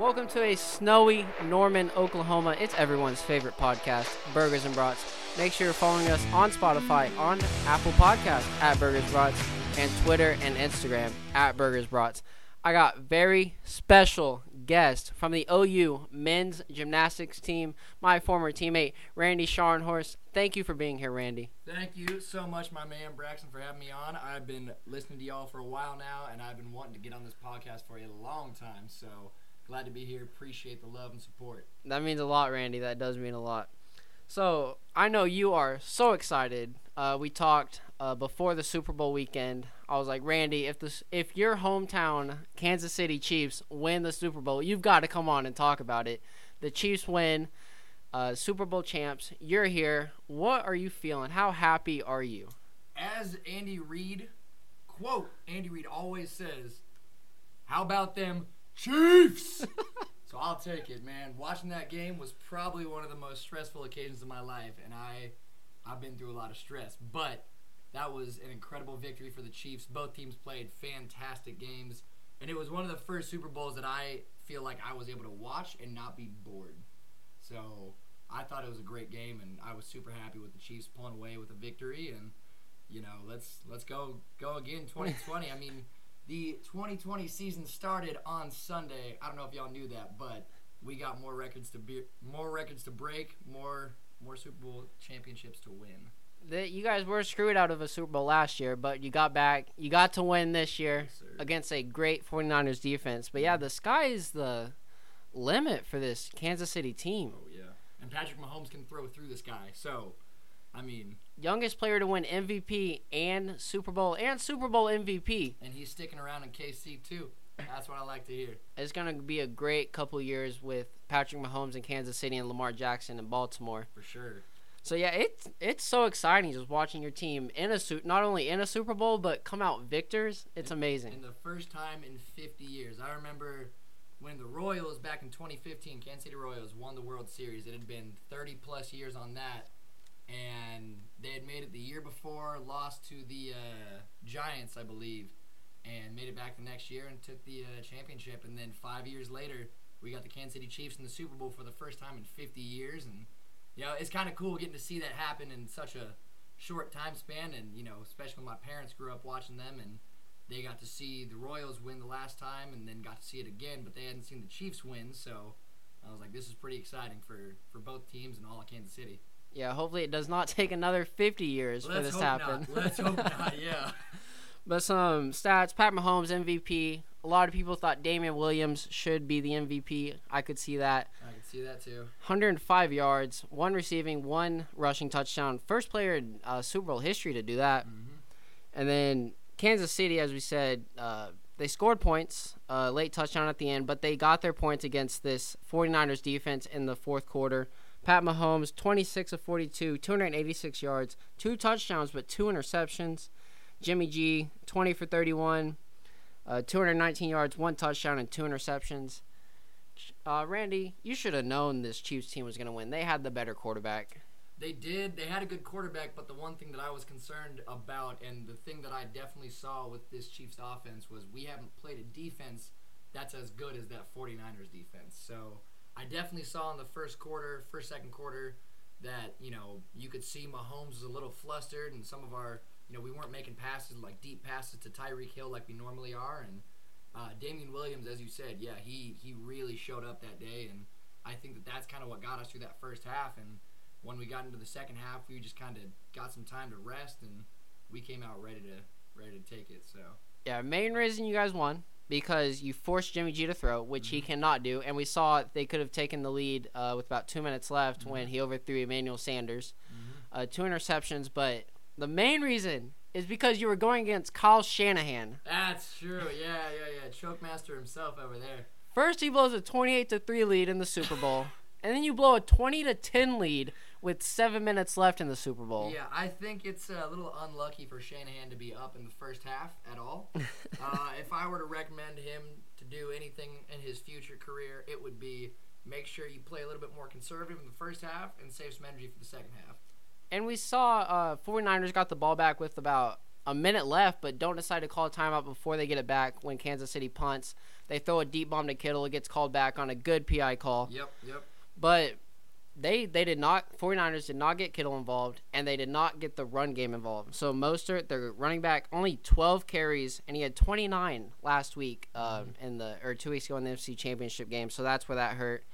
Welcome to a snowy Norman, Oklahoma. It's everyone's favorite podcast, Burgers and Brats. Make sure you're following us on Spotify, on Apple Podcast at Burgers Brats, and Twitter and Instagram at Burgers Brats. I got very special guest from the OU men's gymnastics team, my former teammate Randy Scharnhorst. Thank you for being here, Randy. Thank you so much, my man Braxton, for having me on. I've been listening to y'all for a while now, and I've been wanting to get on this podcast for a long time. So glad to be here. Appreciate the love and support. That means a lot, Randy. That does mean a lot. So I know you are so excited. Uh, we talked uh, before the Super Bowl weekend. I was like, Randy, if this, if your hometown Kansas City Chiefs win the Super Bowl, you've got to come on and talk about it. The Chiefs win, uh, Super Bowl champs. You're here. What are you feeling? How happy are you? As Andy Reid, quote, Andy Reid always says, "How about them Chiefs?" so I'll take it, man. Watching that game was probably one of the most stressful occasions of my life, and I, I've been through a lot of stress, but that was an incredible victory for the Chiefs. Both teams played fantastic games, and it was one of the first Super Bowls that I feel like I was able to watch and not be bored. So I thought it was a great game, and I was super happy with the Chiefs pulling away with a victory. And you know, let's let's go go again 2020. I mean, the 2020 season started on Sunday. I don't know if y'all knew that, but we got more records to be more records to break, more more Super Bowl championships to win. That you guys were screwed out of a Super Bowl last year, but you got back. You got to win this year Yes, against a great 49ers defense. But yeah, mm-hmm. the sky is the limit for this Kansas City team. Oh yeah. And Patrick Mahomes can throw through the sky. So, I mean, Youngest player to win MVP and Super Bowl and Super Bowl MVP. and he's sticking around in KC too. That's what I like to hear. It's going to be a great couple years with Patrick Mahomes in Kansas City and Lamar Jackson in Baltimore. For sure. So yeah, it's it's so exciting just watching your team in a suit, not only in a Super Bowl but come out victors. It's amazing. And the first time in 50 years. I remember when the Royals back in 2015, Kansas City Royals won the World Series. It had been 30 plus years on that, and they had made it the year before, lost to the uh, Giants, I believe, and made it back the next year and took the uh, championship. And then five years later, we got the Kansas City Chiefs in the Super Bowl for the first time in 50 years, and you know it's kind of cool getting to see that happen in such a short time span. And you know, especially when my parents grew up watching them and they got to see the Royals win the last time and then got to see it again, but they hadn't seen the Chiefs win, so I was like, this is pretty exciting for, for both teams and all of Kansas City. Yeah, hopefully it does not take another 50 years for Let's this hope to happen. not. Let's hope not. Yeah. But some stats: Pat Mahomes MVP. A lot of people thought Damien Williams should be the MVP. I could see that. I could see that too. 105 yards, one receiving, one rushing touchdown. First player in uh, Super Bowl history to do that. Mm-hmm. And then Kansas City, as we said, uh, they scored points, uh, late touchdown at the end, but they got their points against this 49ers defense in the fourth quarter. Pat Mahomes, 26 of 42, 286 yards, two touchdowns, but two interceptions. Jimmy G, 20 for 31, uh, 219 yards, one touchdown, and two interceptions. Uh, Randy, you should have known this Chiefs team was going to win. They had the better quarterback. They did. They had a good quarterback, but the one thing that I was concerned about, and the thing that I definitely saw with this Chiefs offense, was we haven't played a defense that's as good as that 49ers defense. So I definitely saw in the first quarter, first, second quarter, that, you know, you could see Mahomes was a little flustered, and some of our, you know, we weren't making passes, like deep passes to Tyreek Hill like we normally are. And uh, Damien Williams, as you said, yeah, he, he really showed up that day, and I think that that's kind of what got us through that first half. And when we got into the second half, we just kind of got some time to rest, and we came out ready to ready to take it. So Yeah, main reason you guys won because you forced Jimmy G to throw, which he Mhm. cannot do, and we saw they could have taken the lead uh, with about two minutes left when Mhm. he overthrew Emmanuel Sanders. Uh, two interceptions, but the main reason is because you were going against Kyle Shanahan. that's true. Yeah, yeah, yeah. Choke master himself over there. First, he blows a twenty-eight to three lead in the Super Bowl, and then you blow a twenty to ten lead with seven minutes left in the Super Bowl. Yeah, I think it's a little unlucky for Shanahan to be up in the first half at all. uh, if I were to recommend him to do anything in his future career, it would be make sure you play a little bit more conservative in the first half and save some energy for the second half. And we saw uh, 49ers got the ball back with about a minute left, but don't decide to call a timeout before they get it back when Kansas City punts. They throw a deep bomb to Kittle. It gets called back on a good PI call. Yep, yep. But they they did not 49ers did not get Kittle involved and they did not get the run game involved. So Mostert, their running back, only 12 carries and he had 29 last week uh, in the or two weeks ago in the NFC Championship game. So that's where that hurt.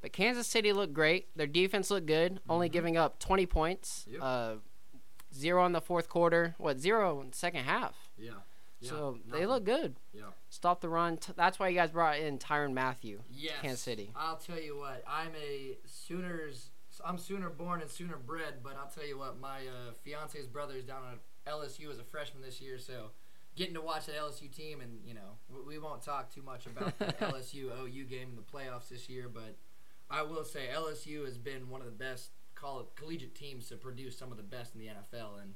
But Kansas City looked great. Their defense looked good, only giving up 20 points. Yep. Uh, zero in the fourth quarter. What zero in the second half? Yeah. Yeah. so they look good. Yeah. Stop the run. That's why you guys brought in Tyrann Mathieu. Yes. Kansas City. I'll tell you what. I'm a Sooners. I'm Sooner born and Sooner bred, but I'll tell you what. My uh, fiance's brother is down at LSU as a freshman this year, so getting to watch the LSU team, and you know, we, we won't talk too much about the LSU OU game in the playoffs this year, but I will say LSU has been one of the best coll- collegiate teams to produce some of the best in the NFL, and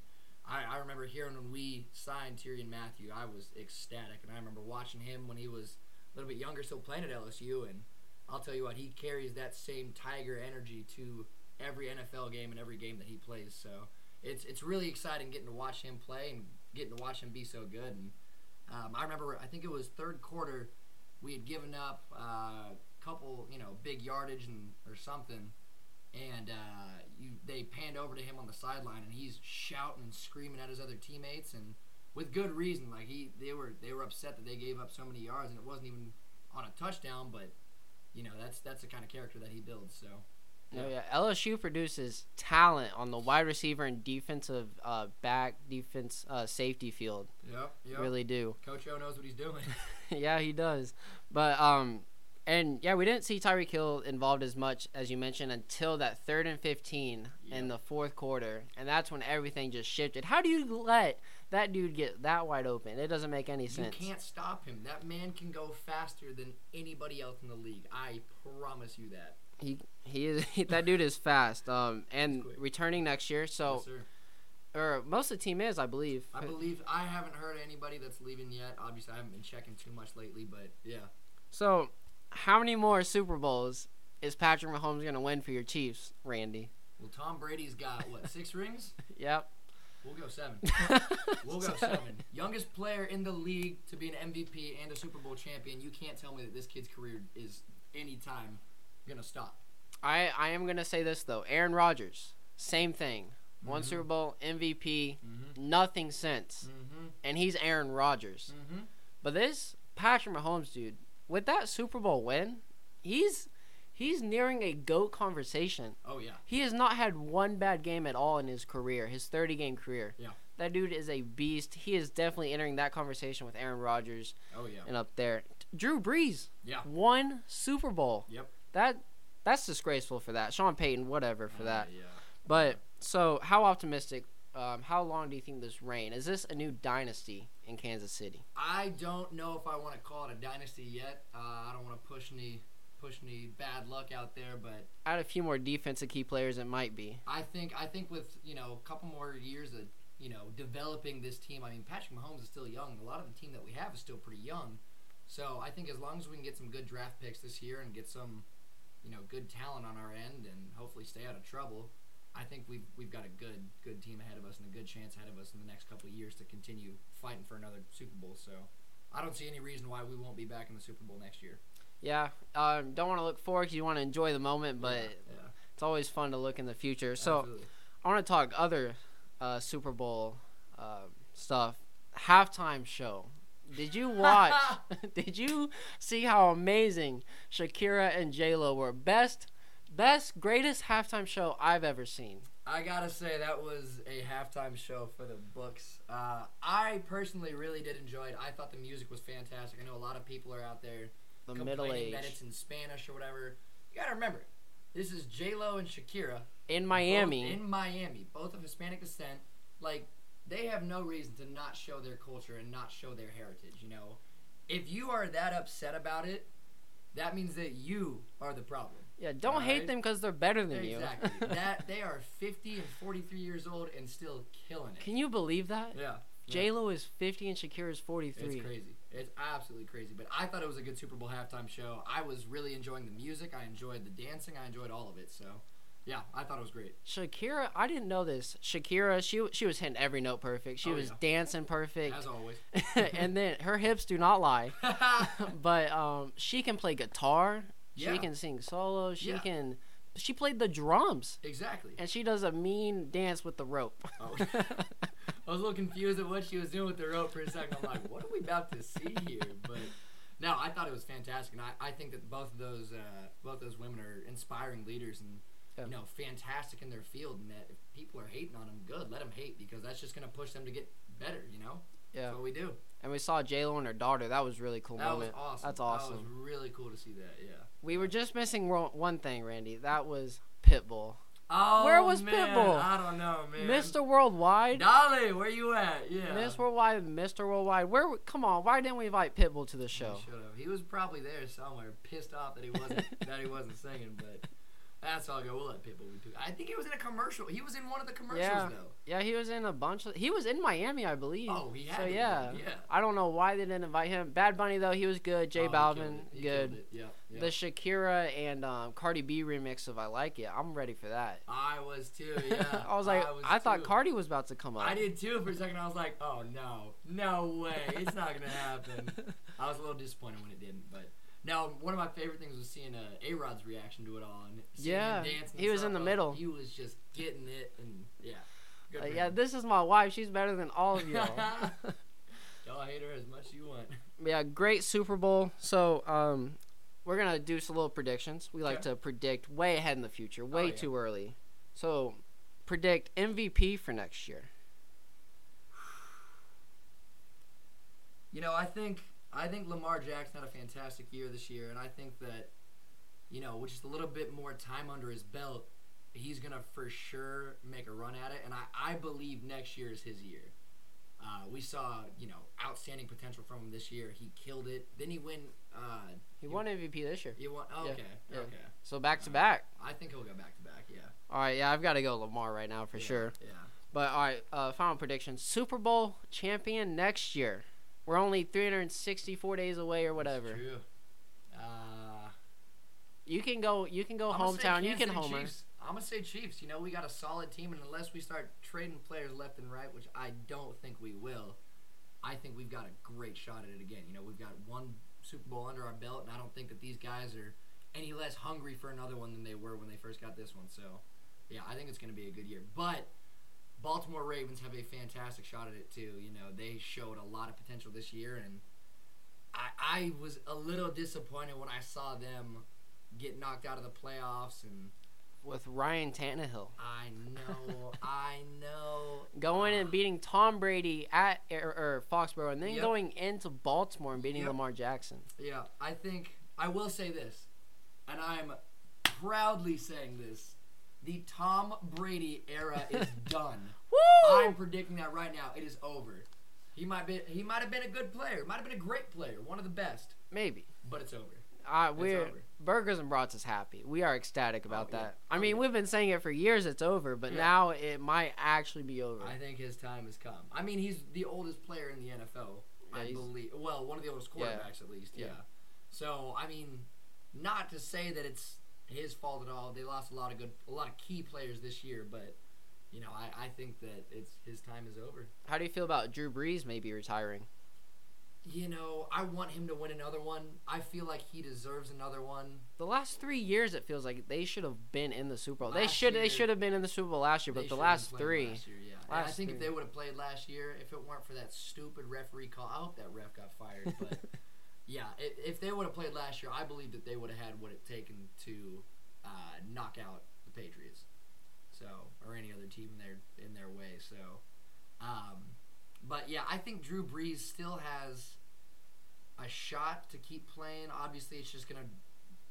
I, I remember hearing when we signed Tyrann Mathieu, I was ecstatic, and I remember watching him when he was a little bit younger, still playing at LSU, and I'll tell you what, he carries that same Tiger energy to every NFL game and every game that he plays. So it's it's really exciting getting to watch him play and getting to watch him be so good. And um, I remember, I think it was third quarter, we had given up a uh, couple, you know, big yardage and or something, and uh, you they panned over to him on the sideline, and he's shouting and screaming at his other teammates, and with good reason. Like he, they were they were upset that they gave up so many yards, and it wasn't even on a touchdown, but you know that's that's the kind of character that he builds. So Oh, yeah. LSU produces talent on the wide receiver and defensive uh, back, defense, uh, safety field. yep, yep. Really do. Coach O knows what he's doing. yeah, he does. But um, and yeah, we didn't see Tyreek Hill involved as much as you mentioned until that third and fifteen in the fourth quarter, and that's when everything just shifted. How do you let that dude get that wide open? It doesn't make any sense. You can't stop him. That man can go faster than anybody else in the league. I promise you that. He he is that dude is fast. Um, and returning next year, so yes, sir. or most of the team is, I believe. I believe I haven't heard anybody that's leaving yet. Obviously, I haven't been checking too much lately, but yeah. So, how many more Super Bowls is Patrick Mahomes going to win for your Chiefs, Randy? Well, Tom Brady's got what six rings? Yep. We'll go seven. We'll go seven. Youngest player in the league to be an MVP and a Super Bowl champion. You can't tell me that this kid's career is anytime gonna stop. I, I am going to say this, though. Aaron Rodgers, same thing. One Mhm. Super Bowl, MVP, Mm-hmm. nothing since. Mm-hmm. And he's Aaron Rodgers. Mm-hmm. But this Patrick Mahomes dude, with that Super Bowl win, he's he's nearing a GOAT conversation. Oh yeah. He has not had one bad game at all in his career, his 30 game career. Yeah. That dude is a beast. He is definitely entering that conversation with Aaron Rodgers Oh yeah. and up there. Drew Brees, Yeah. one Super Bowl. Yep. That that's disgraceful for that. Sean Payton, whatever for that. Uh, yeah. But so, how optimistic? Um, how long do you think this reign? Is this a new dynasty in Kansas City? I don't know if I want to call it a dynasty yet. Uh, I don't want to push any push any bad luck out there, but Add a few more defensive key players, it might be. I think I think with you know a couple more years of you know developing this team. I mean, Patrick Mahomes is still young. A lot of the team that we have is still pretty young. So I think as long as we can get some good draft picks this year and get some you know good talent on our end and hopefully stay out of trouble, I think we've we've got a good good team ahead of us and a good chance ahead of us in the next couple of years to continue fighting for another Super Bowl. So I don't see any reason why we won't be back in the Super Bowl next year. Yeah, um, don't want to look forward because you want to enjoy the moment, but yeah, yeah, it's always fun to look in the future. So absolutely. I want to talk other uh, Super Bowl uh, stuff. Halftime show. Did you watch? did you see how amazing Shakira and J Lo were? Best, best, greatest halftime show I've ever seen. I gotta say that was a halftime show for the books. Uh, I personally really did enjoy it. I thought the music was fantastic. I know a lot of people are out there The middle complaining age that it's in Spanish or whatever. You gotta remember, this is J Lo and Shakira in Miami. in Miami, both of Hispanic descent. Like they have no reason to not show their culture and not show their heritage. You know, if you are that upset about it, that means that you are the problem. Yeah, don't hate them because they're better than you. Exactly. that they are 50 and 43 years old and still killing it. Can you believe that? Yeah. J Lo is 50 and Shakira is 43. It's crazy. It's absolutely crazy. But I thought it was a good Super Bowl halftime show. I was really enjoying the music. I enjoyed the dancing. I enjoyed all of it. So Yeah, I thought it was great. Shakira, I didn't know this. Shakira, she she was hitting every note perfect. She Oh, was yeah. dancing perfect, As always. and then her hips do not lie. but um, she can play guitar. Yeah. She can sing solo. She Yeah. can. She played the drums, exactly. and she does a mean dance with the rope. Oh. I was a little confused at what she was doing with the rope for a second. I'm like, what are we about to see here? But no, I thought it was fantastic, and I, I think that both of those uh, both those women are inspiring leaders and Yeah. you know fantastic in their field. And that if people are hating on them, good, let them hate because that's just gonna push them to get better. You know, yeah, that's what we do. And we saw J Lo and her daughter. That was really cool That moment. was awesome. That's awesome. That was really cool to see that. Yeah. We were just missing one thing, Randy. That was Pitbull, Oh, Where was man, Pitbull? I don't know, man. Mr. Worldwide. Dolly, where you at? Yeah. Miss Worldwide, Mr. Worldwide. Where? Come on, why didn't we invite Pitbull to the show? He. He was probably there somewhere, pissed off that he wasn't that he wasn't singing. But that's all good. We'll let Pitbull be. Too. I think he was in a commercial. He was in one of the commercials Yeah. though. Yeah, he was in a bunch of. He was in Miami, I believe. Oh, he had So yeah, yeah. I don't know why they didn't invite him. Bad Bunny though, he was good. J Oh, Balvin, killed it. He good. Yeah, yeah. The Shakira and um, Cardi B remix of "I Like It," I'm ready for that. I was too. Yeah. I was like, I, thought. Cardi was about to come up. I did too for a second. I was like, oh no, no way, it's not gonna happen. I was a little disappointed when it didn't, but. No, one of my favorite things was seeing uh, A Rod's reaction to it all. And Yeah, he was in the I middle. He was just getting it, and yeah. Uh, yeah, him. this is my wife. She's better than all of y'all. Y'all hate her as much as you want. yeah, great Super Bowl. So, um, we're gonna do some little predictions. We like Okay. to predict way ahead in the future, way yeah. too early. So, predict MVP for next year. You know, I think I think Lamar Jackson had a fantastic year this year, and I think that you know, with just a little bit more time under his belt, he's gonna for sure make a run at it. And I, I believe next year is his year. Uh, we saw you know outstanding potential from him this year. He killed it. Then he win. Uh, He won MVP this year. he won. Oh, Yeah, okay, yeah. okay. So back to back. I think he'll go back to back. Yeah, All right, yeah, I've got to go Lamar right now for Yeah, sure. Yeah. But all right, uh, final prediction: Super Bowl champion next year. We're only 364 days away or whatever. True. Uh, You can go. You can go I'm hometown. You can City homer. Chiefs. I'm gonna say Chiefs. You know, we got a solid team, and unless we start trading players left and right, which I don't think we will, I think we've got a great shot at it again. You know, we've got one Super Bowl under our belt, and I don't think that these guys are any less hungry for another one than they were when they first got this one. So, yeah, I think it's gonna be a good year. But Baltimore Ravens have a fantastic shot at it too. You know, they showed a lot of potential this year, and I, I was a little disappointed when I saw them get knocked out of the playoffs and with Ryan Tannehill I know, I know. going and beating Tom Brady at er, er, Foxborough, and then Yep. going into Baltimore and beating Yep. Lamar Jackson. Yeah, I think I will say this, and I'm proudly saying this: the Tom Brady era is done. Woo! I'm predicting that right now. It is over. He might be. He might have been a good player. Might have been a great player, one of the best. Maybe. But it's over. Uh, we're over. Burgers and Brats is happy. We are ecstatic about Oh, yeah. that. I Oh, mean, we've been saying it for years. It's over, but Yeah. now it might actually be over. I think his time has come. I mean, he's the oldest player in the NFL. Yeah, I believe. Well, one of the oldest quarterbacks, at least. Yeah. So I mean, not to say that it's his fault at all. They lost a lot of good, a lot of key players this year, but you know, I, I think that it's his time is over. How do you feel about Drew Brees maybe retiring? You know, I want him to win another one. I feel like he deserves another one. The last three years, it feels like they should have been in the Super Bowl. they Last should. They should have been in the Super Bowl last year, but the last three. Last year, yeah. And I Last think if they would have played last year, if it weren't for that stupid referee call, I hope that ref got fired. But yeah, if they would have played last year, I believe that they would have had what it taken to uh, knock out the Patriots. So or any other team in their in their way. So, um, but yeah, I think Drew Brees still has a shot to keep playing. Obviously, it's just gonna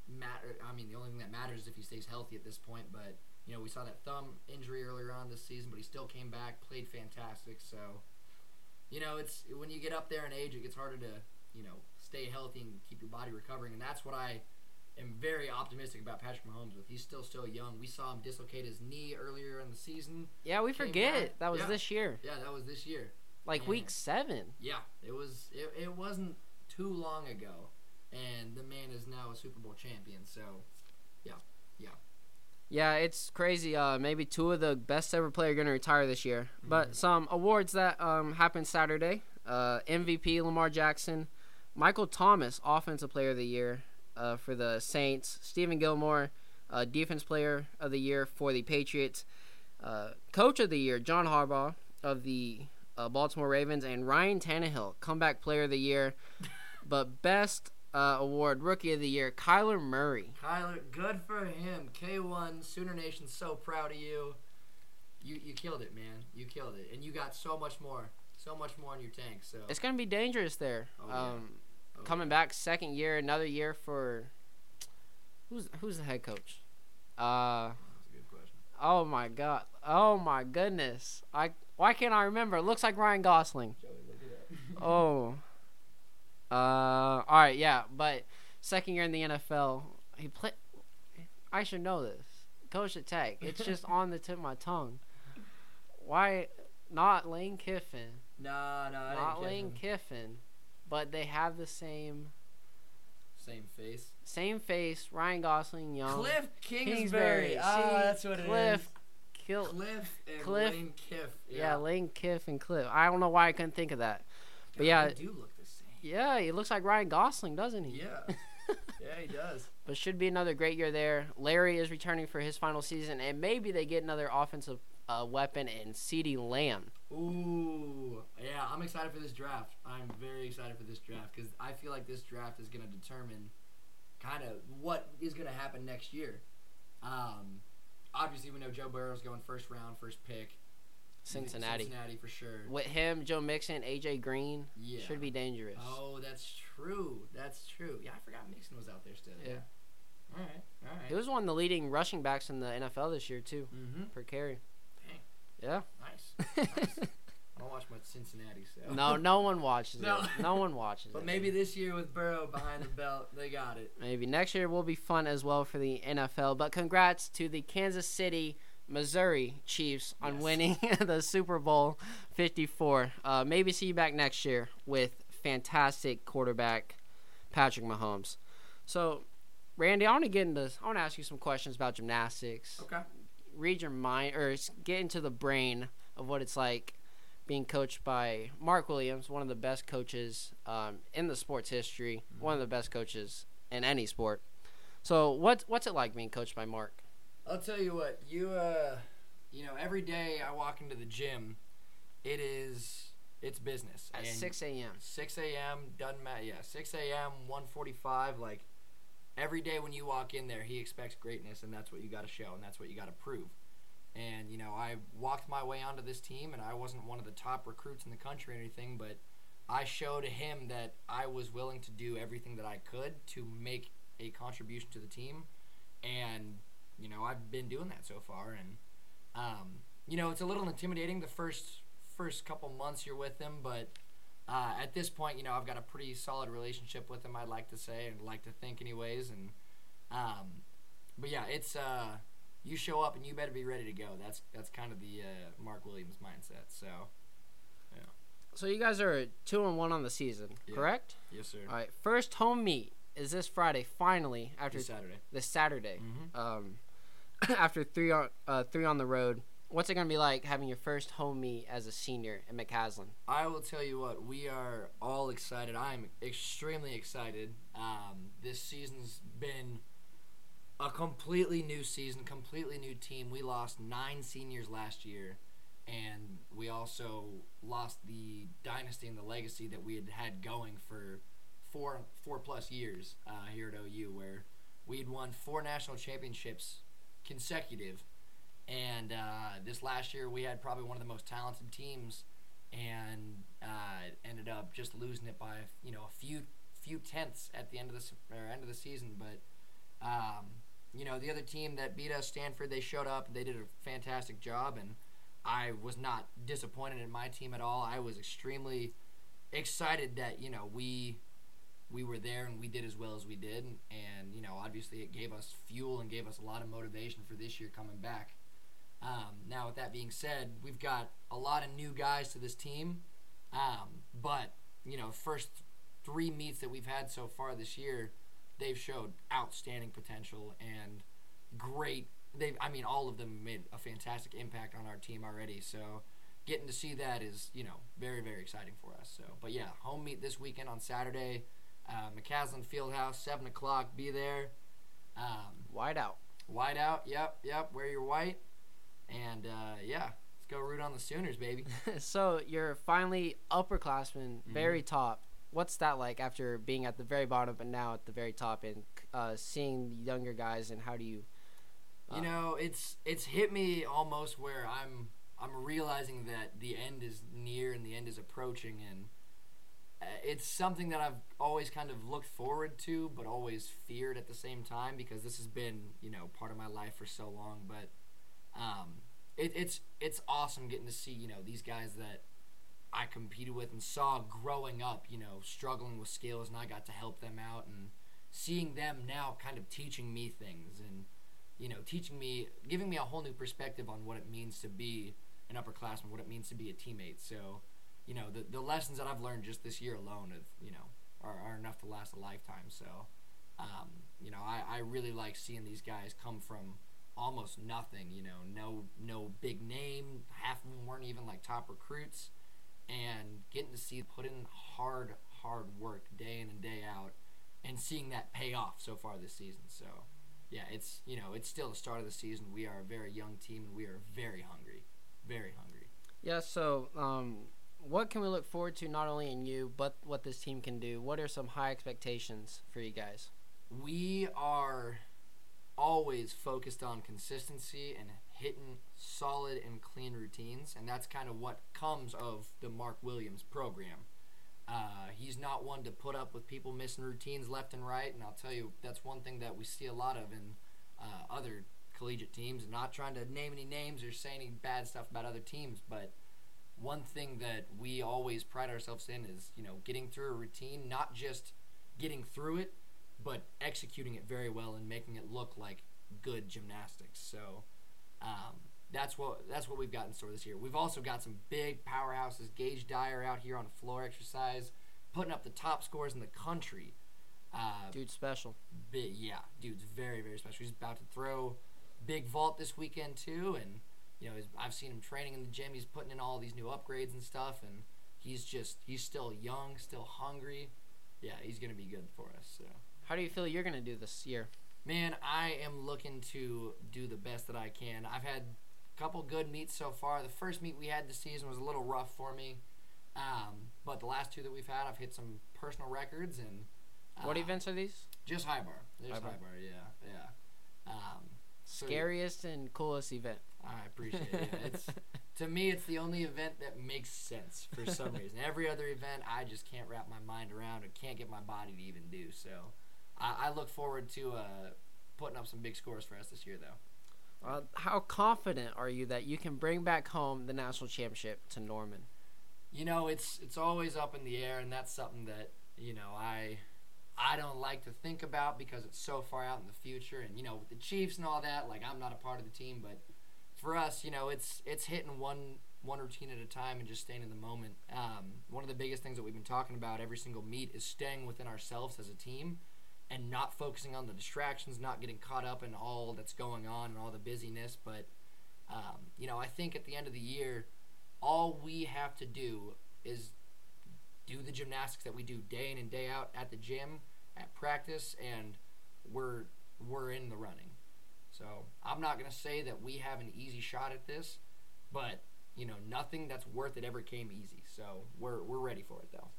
matter. I mean, the only thing that matters is if he stays healthy at this point. But you know, we saw that thumb injury earlier on this season, but he still came back, played fantastic. So, you know, it's when you get up there in age, it gets harder to you know stay healthy and keep your body recovering, and that's what I am very optimistic about Patrick Mahomes with. He's still still young. We saw him dislocate his knee earlier in the season. Yeah, we forget back. that was Yeah. this year, Yeah, that was this year. like Yeah. week seven. Yeah, it was. It, it wasn't too long ago, and the man is now a Super Bowl champion. So, yeah, yeah. Yeah, it's crazy. Uh, maybe two of the best ever player going to retire this year. Mm-hmm. But some awards that um, happened Saturday: uh, MVP Lamar Jackson, Michael Thomas Offensive Player of the Year uh, for the Saints, Stephon Gilmore uh, Defense Player of the Year for the Patriots, uh, Coach of the Year John Harbaugh of the uh, Baltimore Ravens, and Ryan Tannehill Comeback Player of the Year. but best uh, award Rookie of the Year Kyler Murray. Kyler, good for him. K1, Sooner Nation, so proud of you. You you killed it, man. You killed it, and you got so much more, so much more in your tank. So It's gonna be dangerous there. Oh, yeah. um, coming back second year, another year for who's who's the head coach? Uh That's a good question. oh my god, oh my goodness, I why can't I remember? It looks like Ryan Gosling. Joey, look at that. Oh, uh, all right, yeah, but second year in the NFL, he played. I should know this. Coach at Tech. It's just on the tip of my tongue. Why not Lane Kiffin? No, I Not Lane him. Kiffin, but they have the same Same face. same face. Ryan Gosling, young. Kliff Kingsbury. Kingsbury. Ah, See, that's what it is. Cliff, Kill. Cliff and Cliff. Lane Kiff. Yeah. Lane Kiff and Cliff. I don't know why I couldn't think of that. But yeah, they do look the same. yeah, he looks like Ryan Gosling, doesn't he? Yeah. yeah, he does. But should be another great year there. Larry is returning for his final season, and maybe they get another offensive uh, weapon in CeeDee Lamb. Ooh, yeah, I'm excited for this draft. I'm very excited for this draft because I feel like this draft is going to determine kind of what is going to happen next year. Um, obviously, we know Joe Burrow's going first round, first pick. Cincinnati. Cincinnati for sure. With him, Joe Mixon, A.J. Green Yeah. should be dangerous. Oh, that's true. That's true. Yeah, I forgot Mixon was out there still. Yeah. All right. All right. He was one of the leading rushing backs in the NFL this year too, mm-hmm. per carry. Yeah. Nice. nice. I don't watch much Cincinnati, so. no, no one watches No. it. No one watches But it. But maybe this year with Burrow behind the belt, they got it. Maybe next year will be fun as well for the NFL. But congrats to the Kansas City, Missouri Chiefs on Yes. winning the Super Bowl 54. Uh, maybe see you back next year with fantastic quarterback Patrick Mahomes. So, Randy, I want to get into. This I want to ask you some questions about gymnastics. Okay. Read your mind or get into the brain of what it's like being coached by Mark Williams, one of the best coaches um, in the sports history, one of the best coaches in any sport. So, what what's it like being coached by Mark? I'll tell you what, you uh you know, every day I walk into the gym, it is it's business. At And 6 a.m. 6 a.m. doesn't matter. Yeah, 6 a.m. 1:45. Like every day when you walk in there, he expects greatness, and that's what you got to show, and that's what you got to prove. And you know, I walked my way onto this team, and I wasn't one of the top recruits in the country or anything, but I showed him that I was willing to do everything that I could to make a contribution to the team, and you know, I've been doing that so far, and um, you know, it's a little intimidating the first first couple months you're with him, but uh, at this point, you know, I've got a pretty solid relationship with him. I'd like to say, and like to think, anyways. And um, but yeah, it's uh, you show up and you better be ready to go. That's that's kind of the uh, Mark Williams mindset. So yeah. So you guys are two and one on the season, Yeah. correct? yes, sir. All right. First home meet is this Friday. Finally, after This Saturday. this Saturday, Mm-hmm. um, after three on uh, three on the road. What's it gonna be like having your first home meet as a senior in McCaslin? I will tell you what, we are all excited. I'm extremely excited. Um, this season's been a completely new season, completely new team. We lost nine seniors last year, and we also lost the dynasty and the legacy that we had had going for four four plus years uh, here at OU, where we'd won four national championships consecutive. And uh, this last year, we had probably one of the most talented teams, and uh, ended up just losing it by you know a few few tenths at the end of the end of the season. But um, you know the other team that beat us, Stanford, they showed up. They did a fantastic job, and I was not disappointed in my team at all. I was extremely excited that you know we we were there and we did as well as we did, and you know obviously it gave us fuel and gave us a lot of motivation for this year coming back. Um, now, with that being said, we've got a lot of new guys to this team, um, but you know, first three meets that we've had so far this year, they've showed outstanding potential and great they've I mean all of them made a fantastic impact on our team already. So getting to see that is you know very very exciting for us. So but yeah, home meet this weekend on Saturday, uh, McCaslin Fieldhouse, seven o'clock. Be there. Um, Wide out. white out. Yep, yep. Wear your white. And uh, yeah, let's go root on the Sooners, baby. so you're finally upperclassmen, Mm-hmm. very top. What's that like after being at the very bottom, but now at the very top, and uh, seeing the younger guys, and how do you? You Uh, know, it's it's hit me almost where I'm I'm realizing that the end is near and the end is approaching, and uh, it's something that I've always kind of looked forward to, but always feared at the same time because this has been you know part of my life for so long. But um, it, it's it's awesome getting to see you know these guys that I competed with and saw growing up, you know, struggling with skills, and I got to help them out, and seeing them now kind of teaching me things and you know, teaching me, giving me a whole new perspective on what it means to be an upperclassman, what it means to be a teammate. So, you know, the, the lessons that I've learned just this year alone, of you know, are, are enough to last a lifetime. So, um, you know, I, I really like seeing these guys come from almost nothing. You know, no no big name. Half of them weren't even like top recruits, and getting to see put in hard hard work day in and day out, and seeing that pay off so far this season. So yeah, it's you know it's still the start of the season. We are a very young team and we are very hungry, very hungry. Yeah. So, um, what can we look forward to not only in you, but what this team can do? What are some high expectations for you guys? We are always focused on consistency and hitting solid and clean routines, and that's kind of what comes of the Mark Williams program. Uh, he's not one to put up with people missing routines left and right, and I'll tell you that's one thing that we see a lot of in uh, other collegiate teams. Not trying to name any names or say any bad stuff about other teams, but one thing that we always pride ourselves in is you know getting through a routine, not just getting through it, but executing it very well and making it look like good gymnastics. So um, that's what that's what we've got in store this year. We've also got some big powerhouses. Gage Dyer out here on a floor exercise, putting up the top scores in the country. Uh, Dude, special. big, yeah, dude's very very special. He's about to throw big vault this weekend too, and you know he's, I've seen him training in the gym. He's putting in all these new upgrades and stuff, and he's just he's still young, still hungry. Yeah, he's gonna be good for us. So. How do you feel you're gonna do this year? Man, I am looking to do the best that I can. I've had a couple good meets so far. The first meet we had this season was a little rough for me, um, but the last two that we've had, I've hit some personal records and. What uh, events are these? Just high bar. Just High high bar. bar. Yeah, yeah. Um, so, Scariest and coolest event. I appreciate it. Yeah, it's to me, it's the only event that makes sense for some reason. Every other event, I just can't wrap my mind around or can't get my body to even do. So, I, I look forward to uh, putting up some big scores for us this year, though. Uh, how confident are you that you can bring back home the national championship to Norman? You know, it's it's always up in the air, and that's something that you know I I don't like to think about because it's so far out in the future. And you know, with the Chiefs and all that, like I'm not a part of the team, but for us, you know, it's it's hitting one one routine at a time and just staying in the moment. Um, one of the biggest things that we've been talking about every single meet is staying within ourselves as a team and not focusing on the distractions, not getting caught up in all that's going on and all the busyness. But um, you know, I think at the end of the year, all we have to do is do the gymnastics that we do day in and day out at the gym, at practice, and we're we're in the running. So I'm not gonna say that we have an easy shot at this, but you know nothing that's worth it ever came easy. So we're we're ready for it though.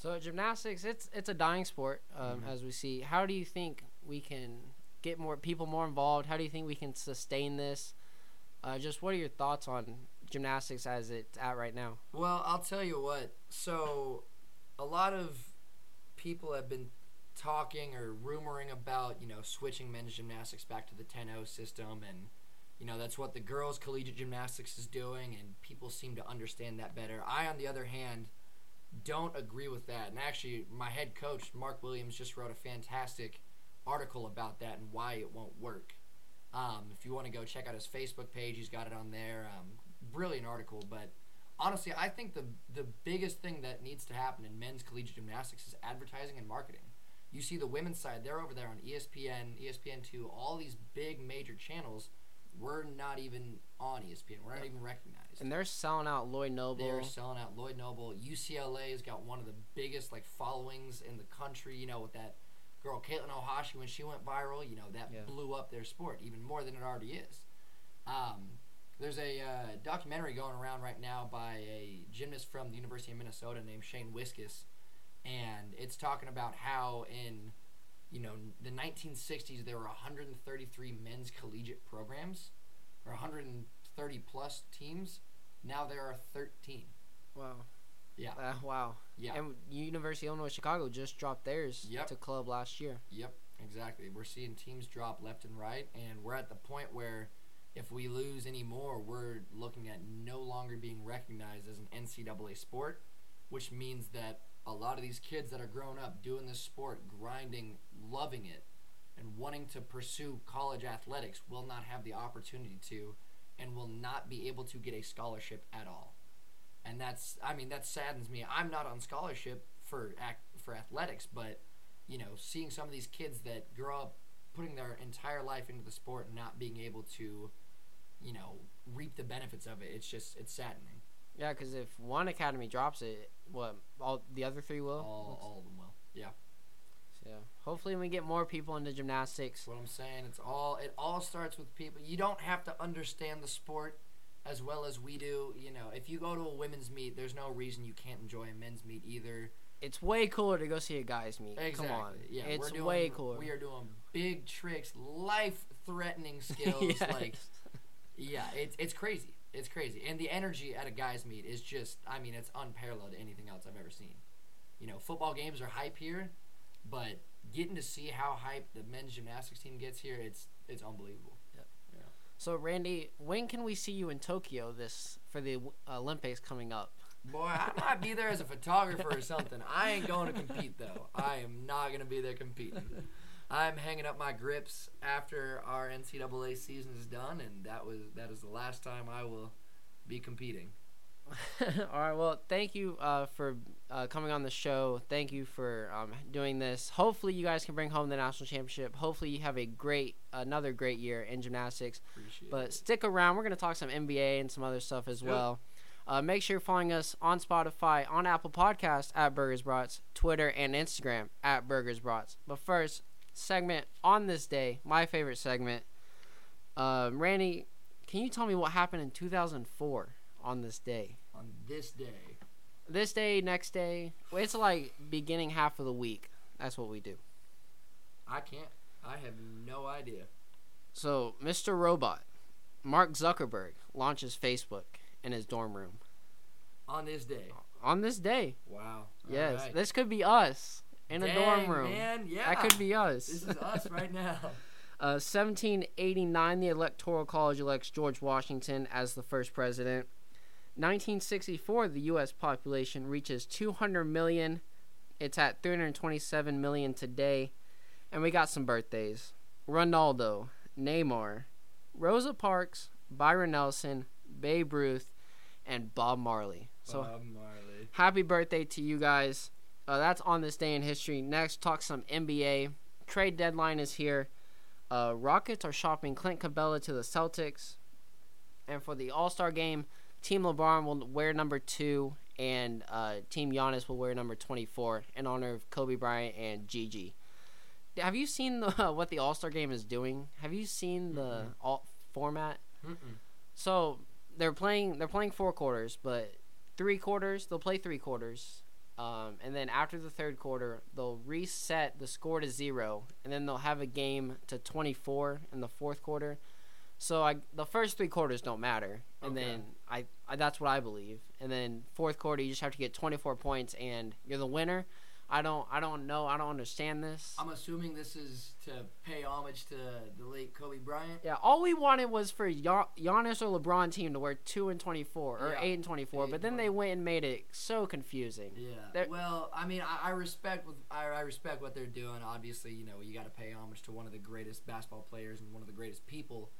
So gymnastics, it's it's a dying sport, um, Mhm. as we see. How do you think we can get more people more involved? How do you think we can sustain this? Uh, just what are your thoughts on gymnastics as it's at right now? Well, I'll tell you what. So, a lot of people have been talking or rumoring about, you know, switching men's gymnastics back to the 10-0 system and you know, that's what the girls collegiate gymnastics is doing and people seem to understand that better. I on the other hand don't agree with that. And actually, my head coach, Mark Williams, just wrote a fantastic article about that and why it won't work. Um, if you want to go check out his Facebook page, he's got it on there. Um, brilliant article, but honestly, I think the the biggest thing that needs to happen in men's collegiate gymnastics is advertising and marketing. You see the women's side; they're over there on ESPN, ESPN two, all these big major channels. we're not even on ESPN. We're not even recognized. And they're selling out Lloyd Noble. They're selling out Lloyd Noble. UCLA has got one of the biggest like followings in the country. You know, with that girl Katelyn Ohashi when she went viral, you know that Yeah. blew up their sport even more than it already is. Um, there's a uh, documentary going around right now by a gymnast from the University of Minnesota named Shane Wiskus, and it's talking about how in you know the 1960s there were 133 men's collegiate programs or 130 plus teams. Now there are 13. wow. Yeah. Uh, wow. Yeah. And University of Illinois Chicago just dropped theirs Yep. to club last year. Yep, exactly. We're seeing teams drop left and right, and we're at the point where if we lose any more, we're looking at no longer being recognized as an NCAA sport, which means that a lot of these kids that are growing up doing this sport, grinding, loving it, and wanting to pursue college athletics will not have the opportunity to and will not be able to get a scholarship at all. And that's, I mean, that saddens me. I'm not on scholarship for act, for athletics, but you know, seeing some of these kids that grow up putting their entire life into the sport and not being able to, you know, reap the benefits of it, it's just it's saddening. Yeah, because if one academy drops it, what all the other three will. All, all of them will. Yeah, So hopefully we get more people into gymnastics. what I'm saying. It's all it all starts with people. You don't have to understand the sport as well as we do. You know, if you go to a women's meet, there's no reason you can't enjoy a men's meet either. It's way cooler to go see a guys meet. Exactly. Come on, Yeah, it's we're doing, way cooler. We are doing big tricks, life-threatening skills. Yes. Like, yeah, it's it's crazy. It's crazy, and the energy at a guys' meet is just. I mean, it's unparalleled to anything else I've ever seen. You know, football games are hype here, but getting to see how hype the men's gymnastics team gets here, it's it's unbelievable. Yeah. So Randy, when can we see you in Tokyo this for the Olympics coming up? Boy, I might be there as a photographer or something. I ain't going to compete though. I am not gonna be there competing. I'm hanging up my grips after our NCAA season is done, and that was that is the last time I will be competing. All right. Well, thank you uh, for uh, coming on the show. Thank you for um, doing this. Hopefully, you guys can bring home the national championship. Hopefully, you have a great, another great year in gymnastics. Appreciate But it. stick around. We're going to talk some NBA and some other stuff as Yep. well. Uh, make sure you're following us on Spotify, on Apple Podcasts at Burgers Brats, Twitter and Instagram at Burgers Brats. But first, segment on this day, my favorite segment. Uh, Randy, can you tell me what happened in 2004 on this day? On this day, This day, next day, it's like beginning half of the week. That's what we do. I can't. I have no idea. So, Mr. Robot, Mark Zuckerberg launches Facebook in his dorm room. On this day. On this day, Wow. yes, Alright. this could be us in a dorm room. Man, yeah. That could be us. This is us right now. Uh, 1789, the Electoral College elects George Washington as the first president. 1964, the U.S. population reaches 200 million. It's at 327 million today. And we got some birthdays Ronaldo, Neymar, Rosa Parks, Byron Nelson, Babe Ruth, and Bob Marley. So Bob Marley. happy birthday to you guys. Uh, that's on this day in history. Next, talk some NBA. Trade deadline is here. Uh, Rockets are shopping Clint Capela to the Celtics. And for the All Star game, Team LeBron will wear number two, and uh, Team Giannis will wear number 24 in honor of Kobe Bryant and Gigi. Have you seen the, what the All Star game is doing? Have you seen the all format? Mm-mm. So they're playing they're playing four quarters, but three quarters they'll play three quarters, um, and then after the third quarter they'll reset the score to zero, and then they'll have a game to twenty four in the fourth quarter. So I the first three quarters don't matter, and Okay. then I, I that's what I believe, and then fourth quarter you just have to get twenty four points and you're the winner. I don't I don't know I don't understand this. I'm assuming this is to pay homage to the late Kobe Bryant. Yeah, all we wanted was for Gian- Giannis or LeBron team to wear two and twenty four or Yeah, eight and twenty four, but then they went and made it so confusing. Yeah. They're- well, I mean, I, I respect with I, I respect what they're doing. Obviously, you know, you got to pay homage to one of the greatest basketball players and one of the greatest people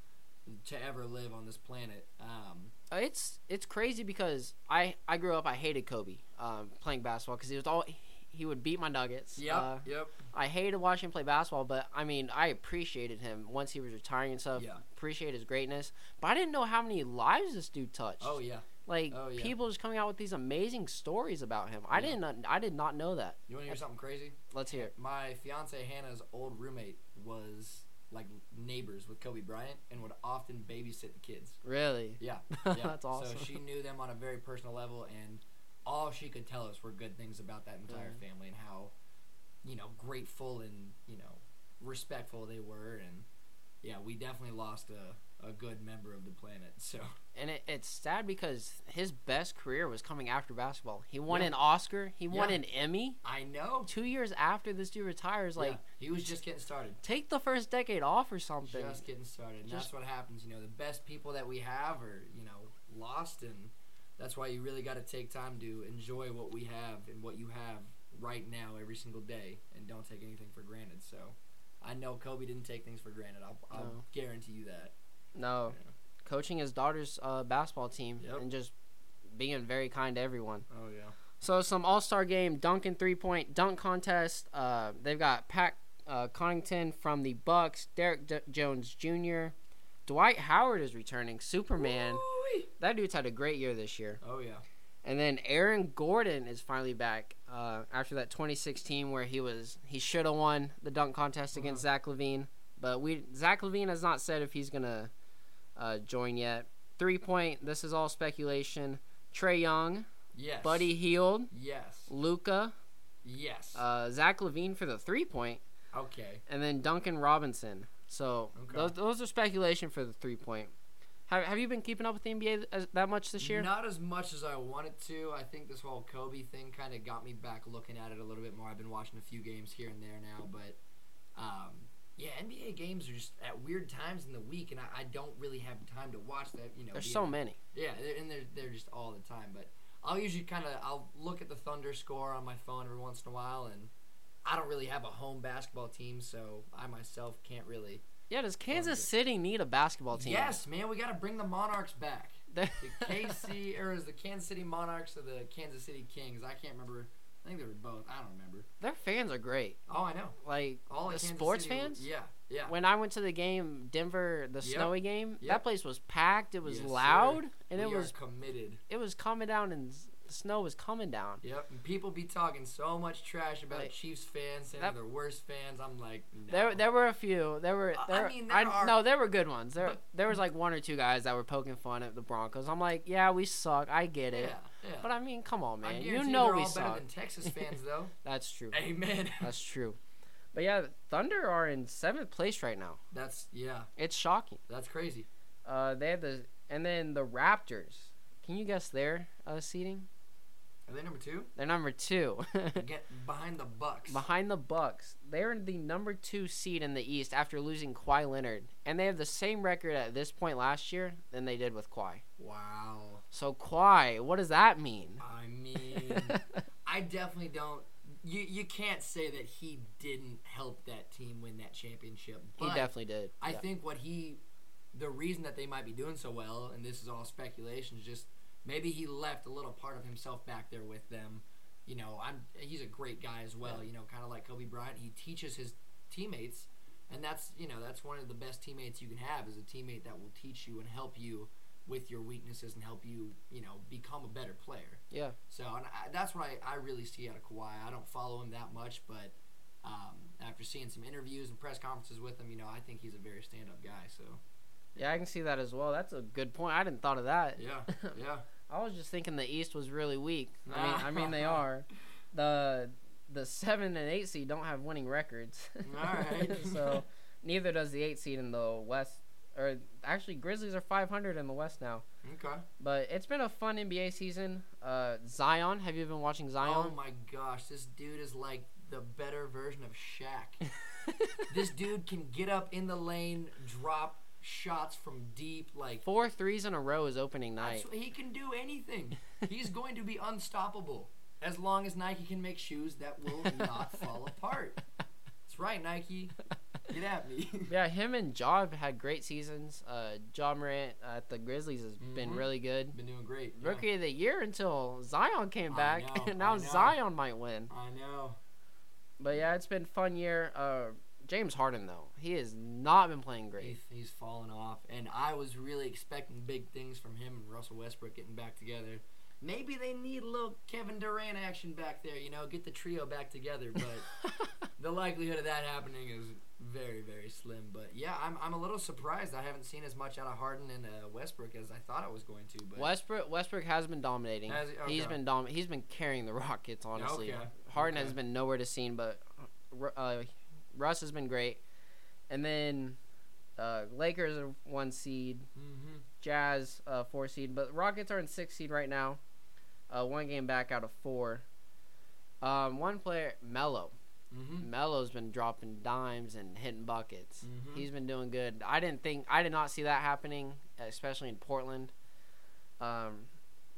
to ever live on this planet. Um, Uh, It's it's crazy because I I grew up I hated Kobe um, playing basketball because he was all he would beat my Nuggets. Yep. Uh, yep. I hated watching him play basketball, but I mean, I appreciated him once he was retiring and stuff. Yeah. Appreciate his greatness, but I didn't know how many lives this dude touched. Oh yeah. Like oh, yeah. people just coming out with these amazing stories about him. I Yeah. didn't. I did not know that. You want to hear something crazy? Let's hear it. My fiance Hannah's old roommate was like neighbors with Kobe Bryant and would often babysit the kids. Really? Yeah. yeah. That's awesome. So she knew them on a very personal level, and all she could tell us were good things about that entire Mhm. family and how, you know, grateful and you know respectful they were, and yeah, we definitely lost a a good member of the planet. So And it, it's sad because his best career was coming after basketball. He won Yeah. an Oscar. He won an Emmy. I know. Two years after this dude retires, like yeah, he was just getting started. take the first decade off or something. Just getting started. And Just- that's what happens. You know, the best people that we have are, you know, lost. And that's why you really got to take time to enjoy what we have and what you have right now every single day and don't take anything for granted. So I know Kobe didn't take things for granted. I'll, I'll No. guarantee you that. No, Yeah. coaching his daughter's uh, basketball team Yep. and just being very kind to everyone. Oh, yeah. So some All Star game dunking three point dunk contest. Uh, they've got Pat uh, Connaughton from the Bucks, Derrick D- Jones Jr., Dwight Howard is returning, Superman. That dude's had a great year this year. Oh, yeah. And then Aaron Gordon is finally back uh, after that 2016 where he was he should have won the dunk contest against Zach LaVine, but we Zach LaVine has not said if he's gonna uh, join yet. Three point. This is all speculation. Trae Young, Yes. Buddy Hield, Yes. Luka, Yes. uh, Zach LaVine for the three point, okay. and then Duncan Robinson. So Okay. those, those are speculation for the three point. Have, have you been keeping up with the NBA as, that much this year? Not as much as I wanted to. I think this whole Kobe thing kind of got me back looking at it a little bit more. I've been watching a few games here and there now, but um, yeah, NBA games are just at weird times in the week, and I, I don't really have time to watch that. You know, There's so many. Yeah, they're- and they're they're just all the time. But I'll usually kind of I'll look at the Thunder score on my phone every once in a while, and I don't really have a home basketball team, so I myself can't really. Yeah, does Kansas. City need a basketball team? Yes, man, we got to bring the Monarchs back. The KC or is the Kansas City Monarchs or the Kansas City Kings? I can't remember. I think they were both. I don't remember. Their fans are great. Oh, I know. Like All the sports City- fans. Yeah, yeah. When I went to the game, Denver, the Yep. snowy game, Yep. that place was packed. It was Yes, sir. loud, and we it was committed. it was coming down, and the snow was coming down. Yep. And people be talking so much trash about Like, Chiefs fans, saying that- they're worst fans. I'm like, no. There, there were a few. There were, I- I mean, there are- no, there were good ones. There, But- there was like one or two guys that were poking fun at the Broncos. I'm like, yeah, we suck. I get it. yeah, yeah. But I mean, come on, man. You know we all suck. better than Texas fans, though. That's true. Amen. That's true. But yeah, Thunder are in seventh place right now. That's yeah. It's shocking. That's crazy. Uh, they have the and then the Raptors. Can you guess their uh, seating? Are they number two? They're number two, Get behind the Bucks. behind the Bucks. They're the number two seed in the East after losing Kawhi Leonard, and they have the same record at this point last year than they did with Kawhi. Wow. So Kawhi, what does that mean? I mean, I definitely don't. You you can't say that he didn't help that team win that championship. he definitely did. I Yeah. think what he, the reason that they might be doing so well, and this is all speculation, is just maybe he left a little part of himself back there with them. You know, I'm he's a great guy as well. Yeah. You know, kind of like Kobe Bryant. He teaches his teammates, and that's you know that's one of the best teammates you can have is a teammate that will teach you and help you with your weaknesses and help you you know become a better player. Yeah. So and I, that's what I, I really see out of Kawhi. I don't follow him that much, but um, after seeing some interviews and press conferences with him, you know, I think he's a very stand-up guy. So Yeah, I can see that as well. That's a good point. I didn't thought of that. yeah, yeah, I was just thinking the East was really weak. I mean, I mean they are. The the seven and eight seed don't have winning records. Alright. so neither does the eight seed in the West. Or actually, Grizzlies are 500 in the West now. okay. But it's been a fun NBA season. Uh, Zion, have you been watching Zion? Oh my gosh, this dude is like the better version of Shaq. this dude can get up in the lane, drop shots from deep, like Four threes in a row is opening night. He can do anything. He's going to be unstoppable as long as Nike can make shoes that will not fall apart. Right, Nike. Get at me. Yeah, him and have had great seasons. Uh, Ja Morant at the Grizzlies has been Mhm. really good. Been doing great. yeah. Rookie of the year until Zion came I back, know, and now Zion might win. I know. But yeah, it's been fun year. Uh, James Harden though, he has not been playing great. He's, he's fallen off, and I was really expecting big things from him and Russell Westbrook getting back together. Maybe they need a little Kevin Durant action back there, you know, get the trio back together. But the likelihood of that happening is very, very slim. But yeah, I'm, I'm a little surprised. I haven't seen as much out of Harden and uh, Westbrook as I thought I was going to. But Westbrook Westbrook has been dominating. Has he? He's been dom- He's been carrying the Rockets honestly. okay. Harden Okay. has been nowhere to seen, but uh, Russ has been great. And then uh, Lakers are one seed, mm-hmm. Jazz uh, four seed, but Rockets are in six seed right now, uh, one game back out of four. Um, one player, Melo. Mm-hmm. Melo's been dropping dimes and hitting buckets. Mhm. He's been doing good. I didn't think I did not see that happening, especially in Portland. Um,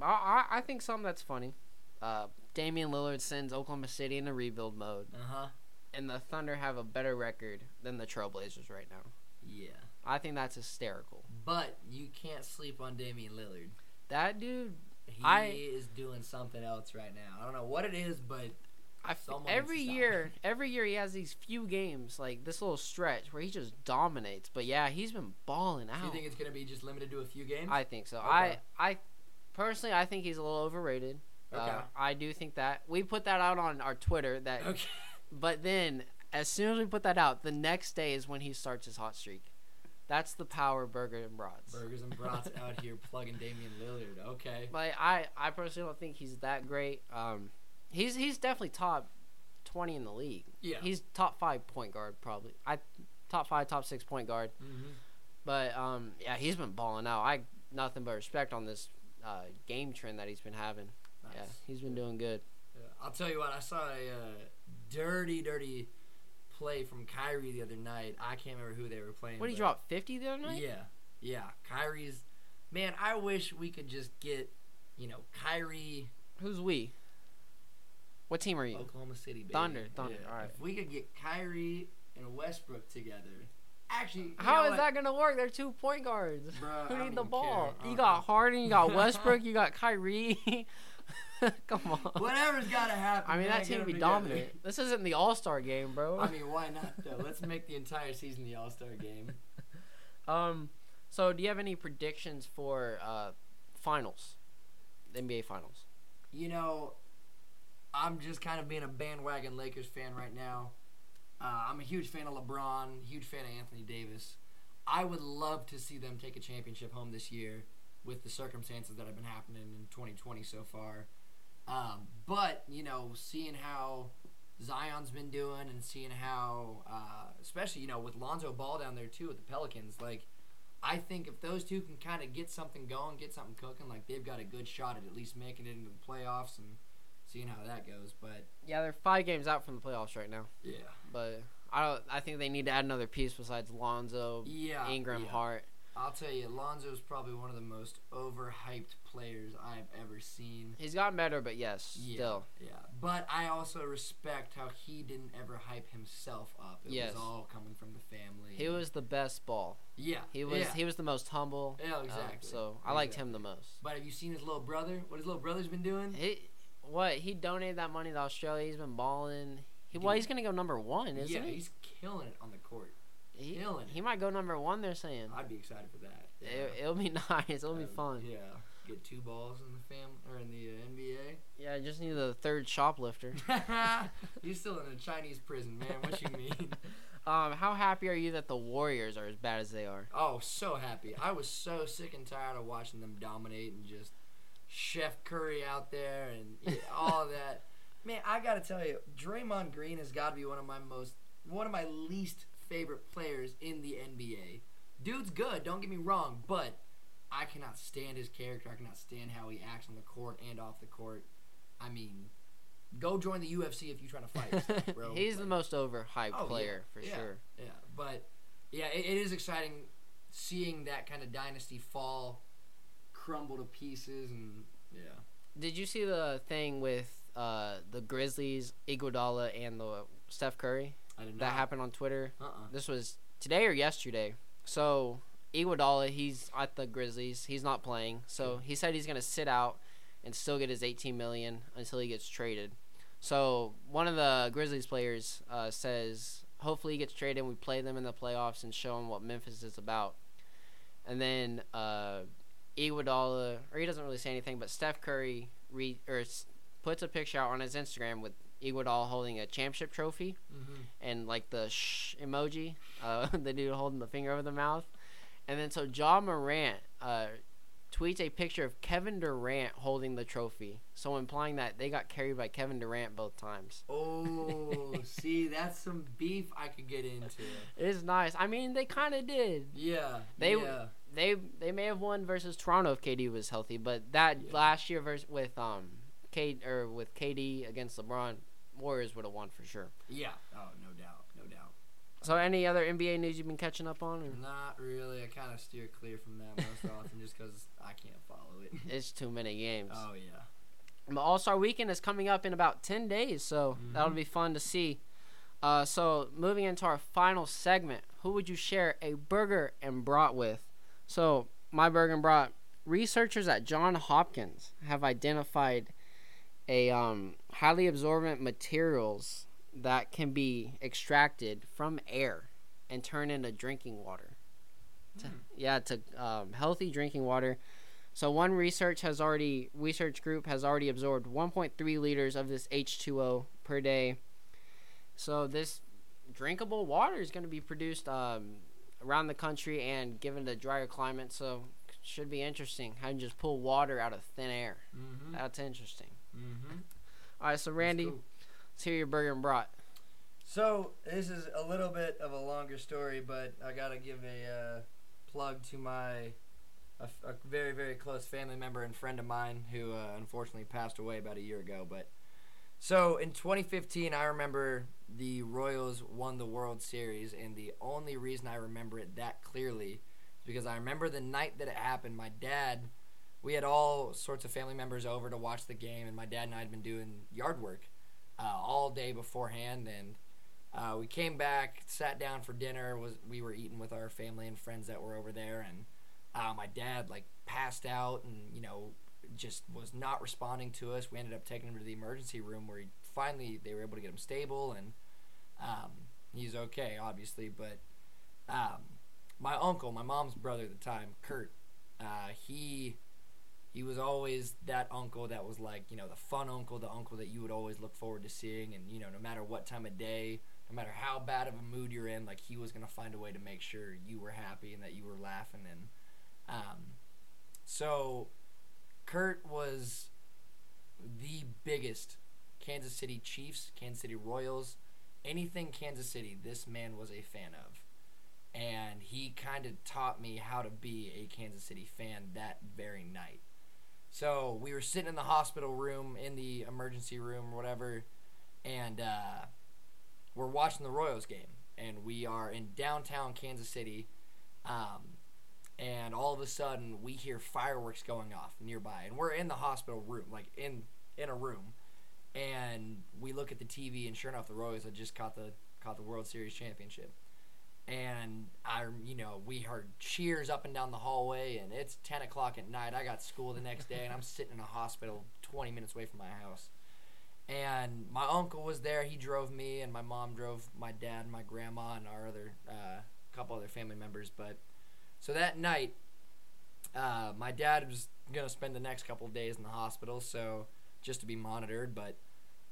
I I, I think something that's funny. Uh, Damian Lillard sends Oklahoma City into rebuild mode, Uh huh. and the Thunder have a better record than the Trailblazers right now. Yeah. I think that's hysterical. But you can't sleep on Damian Lillard. That dude, He I- is doing something else right now. I don't know what it is, but I f- every year, every year he has these few games like this little stretch where he just dominates. But yeah, he's been balling do out. you think it's gonna be just limited to a few games? I think so. Okay. I I personally I think he's a little overrated. Okay. Uh, I do think that we put that out on our Twitter that okay. but then as soon as we put that out, the next day is when he starts his hot streak. That's the power of Burger and Brats. Burgers and brats out here plugging Damian Lillard. Okay. Like I I personally don't think he's that great. Um he's he's definitely top 20 in the league. Yeah. He's top 5 point guard probably. I top 5 top 6 point guard. mm-hmm. But um yeah, he's been balling out. I nothing but respect on this uh, game trend that he's been having. Nice. Yeah, he's been doing good. Yeah. I'll tell you what. I saw a uh, dirty, dirty play from Kyrie the other night. I can't remember who they were playing. What did he drop? Fifty the other night? Yeah, yeah. Kyrie's man. I wish we could just get, you know, Kyrie, Who's we? What team are you? Oklahoma City, baby. Thunder, Thunder, Yeah. alright. If we could get Kyrie and Westbrook together, actually, How is what? that gonna work? They're two point guards. Bruh, Who need the ball? care. You Uh-uh. got Harden, you got Westbrook, you got Kyrie. Come on. Whatever's gotta happen. I mean, that team be together. dominant. This isn't the All Star game, bro. I mean, why not though? Let's make the entire season the All Star game. um, so do you have any predictions for uh, finals, NBA finals? You know, I'm just kind of being a bandwagon Lakers fan right now. Uh, I'm a huge fan of LeBron, huge fan of Anthony Davis. I would love to see them take a championship home this year with the circumstances that have been happening in 2020 so far. Um, but, you know, seeing how Zion's been doing and seeing how, uh, especially, you know, with Lonzo Ball down there too with the Pelicans, like, I think if those two can kind of get something going, get something cooking, like they've got a good shot at at least making it into the playoffs and seeing how that goes. But Yeah, they're five games out from the playoffs right now, yeah, but I don't. I think they need to add another piece besides Lonzo, yeah, Ingram, yeah. Hart. I'll tell you, Lonzo's probably one of the most overhyped players I've ever seen. He's gotten better, but yes, Yeah, still. yeah. But I also respect how he didn't ever hype himself up. It Yes. was all coming from the family. He was the best ball. yeah, He was yeah. he was the most humble. Yeah, um, exactly. so I liked Exactly. him the most. But have you seen his little brother? What his little brother's been doing? He what he donated that money to Australia. He's been balling. He well, he's gonna go number one, isn't yeah, he? he's killing it on the court. He, killing it. might go number one. They're saying I'd be excited for that. it, it'll be nice. It'll be fun. Yeah, get two balls in the fam or in the uh, NBA. Yeah, I just need the third shoplifter. He's still in a Chinese prison, man. What you mean? um, how happy are you that the Warriors are as bad as they are? Oh, so happy. I was so sick and tired of watching them dominate and just Chef Curry out there and yeah, all that. Man, I gotta tell you, Draymond Green has got to be one of my most, one of my least favorite players in the NBA. Dude's good, don't get me wrong, but I cannot stand his character. I cannot stand how he acts on the court and off the court. I mean, go join the UFC if you're trying to fight, stuff, bro. He's the most overhyped Oh, yeah, player for yeah. sure. yeah, but yeah, it, it is exciting seeing that kind of dynasty fall, crumble to pieces, and yeah. Did you see the thing with uh, the Grizzlies, Iguodala, and the Steph Curry? I did not. that happened on Twitter. Uh-uh. This was today or yesterday. So Iguodala, he's at the Grizzlies. He's not playing. So he said he's gonna sit out and still get his 18 million until he gets traded. So one of the Grizzlies players uh, says, hopefully he gets traded and we play them in the playoffs and show them what Memphis is about. And then uh, Iguodala, or he doesn't really say anything, but Steph Curry re- or puts a picture out on his Instagram with Iguodala holding a championship trophy Mm-hmm. and like the shh emoji, uh, the dude holding the finger over the mouth. And then so John Morant uh, tweets a picture of Kevin Durant holding the trophy, so implying that they got carried by Kevin Durant both times. Oh, see, that's some beef I could get into. It is nice. I mean, they kind of did. Yeah. They- yeah. They they may have won versus Toronto if KD was healthy, but that Yeah. last year versus with um K or with KD against LeBron, Warriors would have won for sure. Yeah. Oh, no doubt. No doubt. So any other NBA news you've been catching up on? Or? Not really. I kind of steer clear from that most often just because I can't follow it. It's too many games. Oh, yeah. All Star Weekend is coming up in about 10 days, so that'll Mhm. be fun to see. Uh, so, moving into our final segment, who would you share a burger and brat with? So, my burger and brat researchers at John Hopkins have identified a um, highly absorbent materials that can be extracted from air and turn into drinking water. To- Hmm. yeah, to um, healthy drinking water. So one research has already research group has already absorbed 1.3 liters of this H2O per day. So this drinkable water is going to be produced um, around the country and given the drier climate. So should be interesting. How you just pull water out of thin air. Mm-hmm. That's interesting. Mm-hmm. All right, so Randy, let's hear your burger and brat. So this is a little bit of a longer story, but I gotta give a uh, plug to my a very very close family member and friend of mine who uh, unfortunately passed away about a year ago. But so in 2015, I remember the Royals won the World Series, and the only reason I remember it that clearly is because I remember the night that it happened. My dad. We had all sorts of family members over to watch the game, and my dad and I had been doing yard work uh, all day beforehand, and uh, we came back, sat down for dinner. Was we were eating with our family and friends that were over there, and uh, my dad like passed out, and you know just was not responding to us. We ended up taking him to the emergency room where he finally they were able to get him stable, and um, he's okay, obviously. But um, my uncle, my mom's brother at the time, Kurt, uh, he he was always that uncle that was like you know the fun uncle, the uncle that you would always look forward to seeing, and you know no matter what time of day no matter how bad of a mood you're in, like he was gonna find a way to make sure you were happy and that you were laughing. And um, so Kurt was the biggest Kansas City Chiefs, Kansas City Royals, anything Kansas City. This man was a fan of, and he kind of taught me how to be a Kansas City fan that very night. So we were sitting in the hospital room, in the emergency room or whatever, and uh, we're watching the Royals game, and we are in downtown Kansas City, um, and all of a sudden we hear fireworks going off nearby, and we're in the hospital room, like in in a room, and we look at the TV, and sure enough, the Royals had just caught the caught the World Series championship, and I, you know, we heard cheers up and down the hallway, and it's ten o'clock at night. I got school the next day, and I'm sitting in a hospital twenty minutes away from my house and my uncle was there. He drove me, and my mom drove my dad, and my grandma, and our other uh, couple other family members. But so that night, uh, my dad was gonna spend the next couple days in the hospital, so just to be monitored. But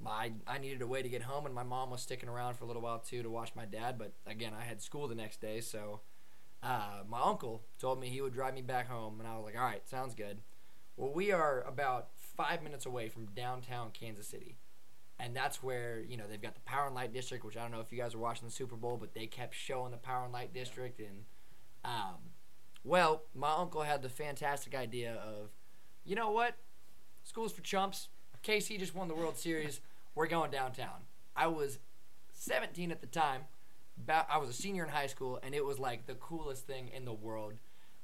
my I needed a way to get home, and my mom was sticking around for a little while too to watch my dad. But again, I had school the next day, so uh, my uncle told me he would drive me back home, and I was like, all right, sounds good. Well, we are about five minutes away from downtown Kansas City. And that's where, you know, they've got the Power and Light District, which I don't know if you guys were watching the Super Bowl, but they kept showing the Power and Light District. And, um, well, my uncle had the fantastic idea of, you know what? School's for chumps. KC just won the World Series. We're going downtown. I was 17 at the time. I was a senior in high school, and it was like the coolest thing in the world.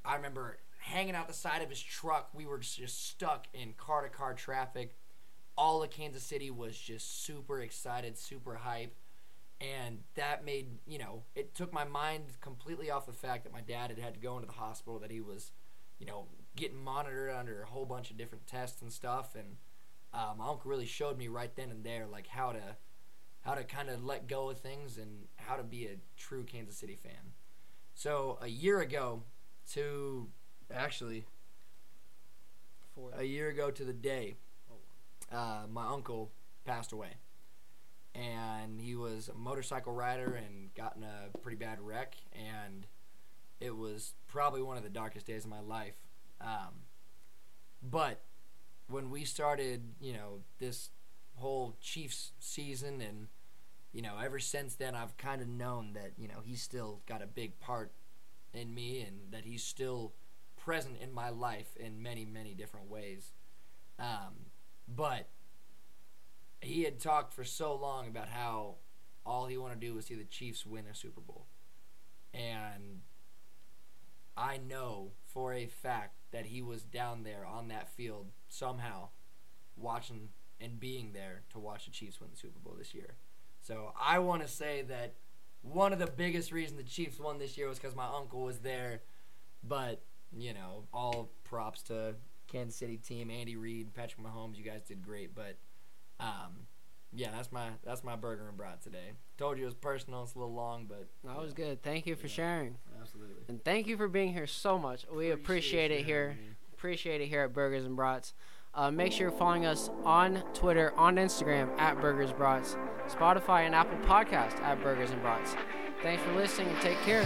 I remember hanging out the side of his truck. We were just stuck in car to car traffic. All of Kansas City was just super excited, super hype. and that made you know it took my mind completely off the fact that my dad had had to go into the hospital that he was you know getting monitored under a whole bunch of different tests and stuff and uh, my uncle really showed me right then and there like how to how to kind of let go of things and how to be a true Kansas City fan. So a year ago to actually For a year ago to the day, uh, my uncle passed away. And he was a motorcycle rider and got in a pretty bad wreck. And it was probably one of the darkest days of my life. Um, but when we started, you know, this whole Chiefs season, and, you know, ever since then, I've kind of known that, you know, he's still got a big part in me and that he's still present in my life in many, many different ways. Um, but he had talked for so long about how all he wanted to do was see the Chiefs win a Super Bowl. And I know for a fact that he was down there on that field somehow watching and being there to watch the Chiefs win the Super Bowl this year. So I want to say that one of the biggest reasons the Chiefs won this year was because my uncle was there. But, you know, all props to Kansas City team, Andy Reid, Patrick Mahomes, you guys did great. But, um, yeah, that's my that's my burger and brat today. Told you it was personal. It's a little long, but that was good. Thank you for Yeah. sharing, absolutely. and thank you for being here so much. We appreciate it here. Appreciate it here at Burgers and Brats. Uh, make sure you're following us on Twitter, on Instagram at Burgers Brats, Spotify and Apple Podcast at Burgers and Brats. Thanks for listening and take care.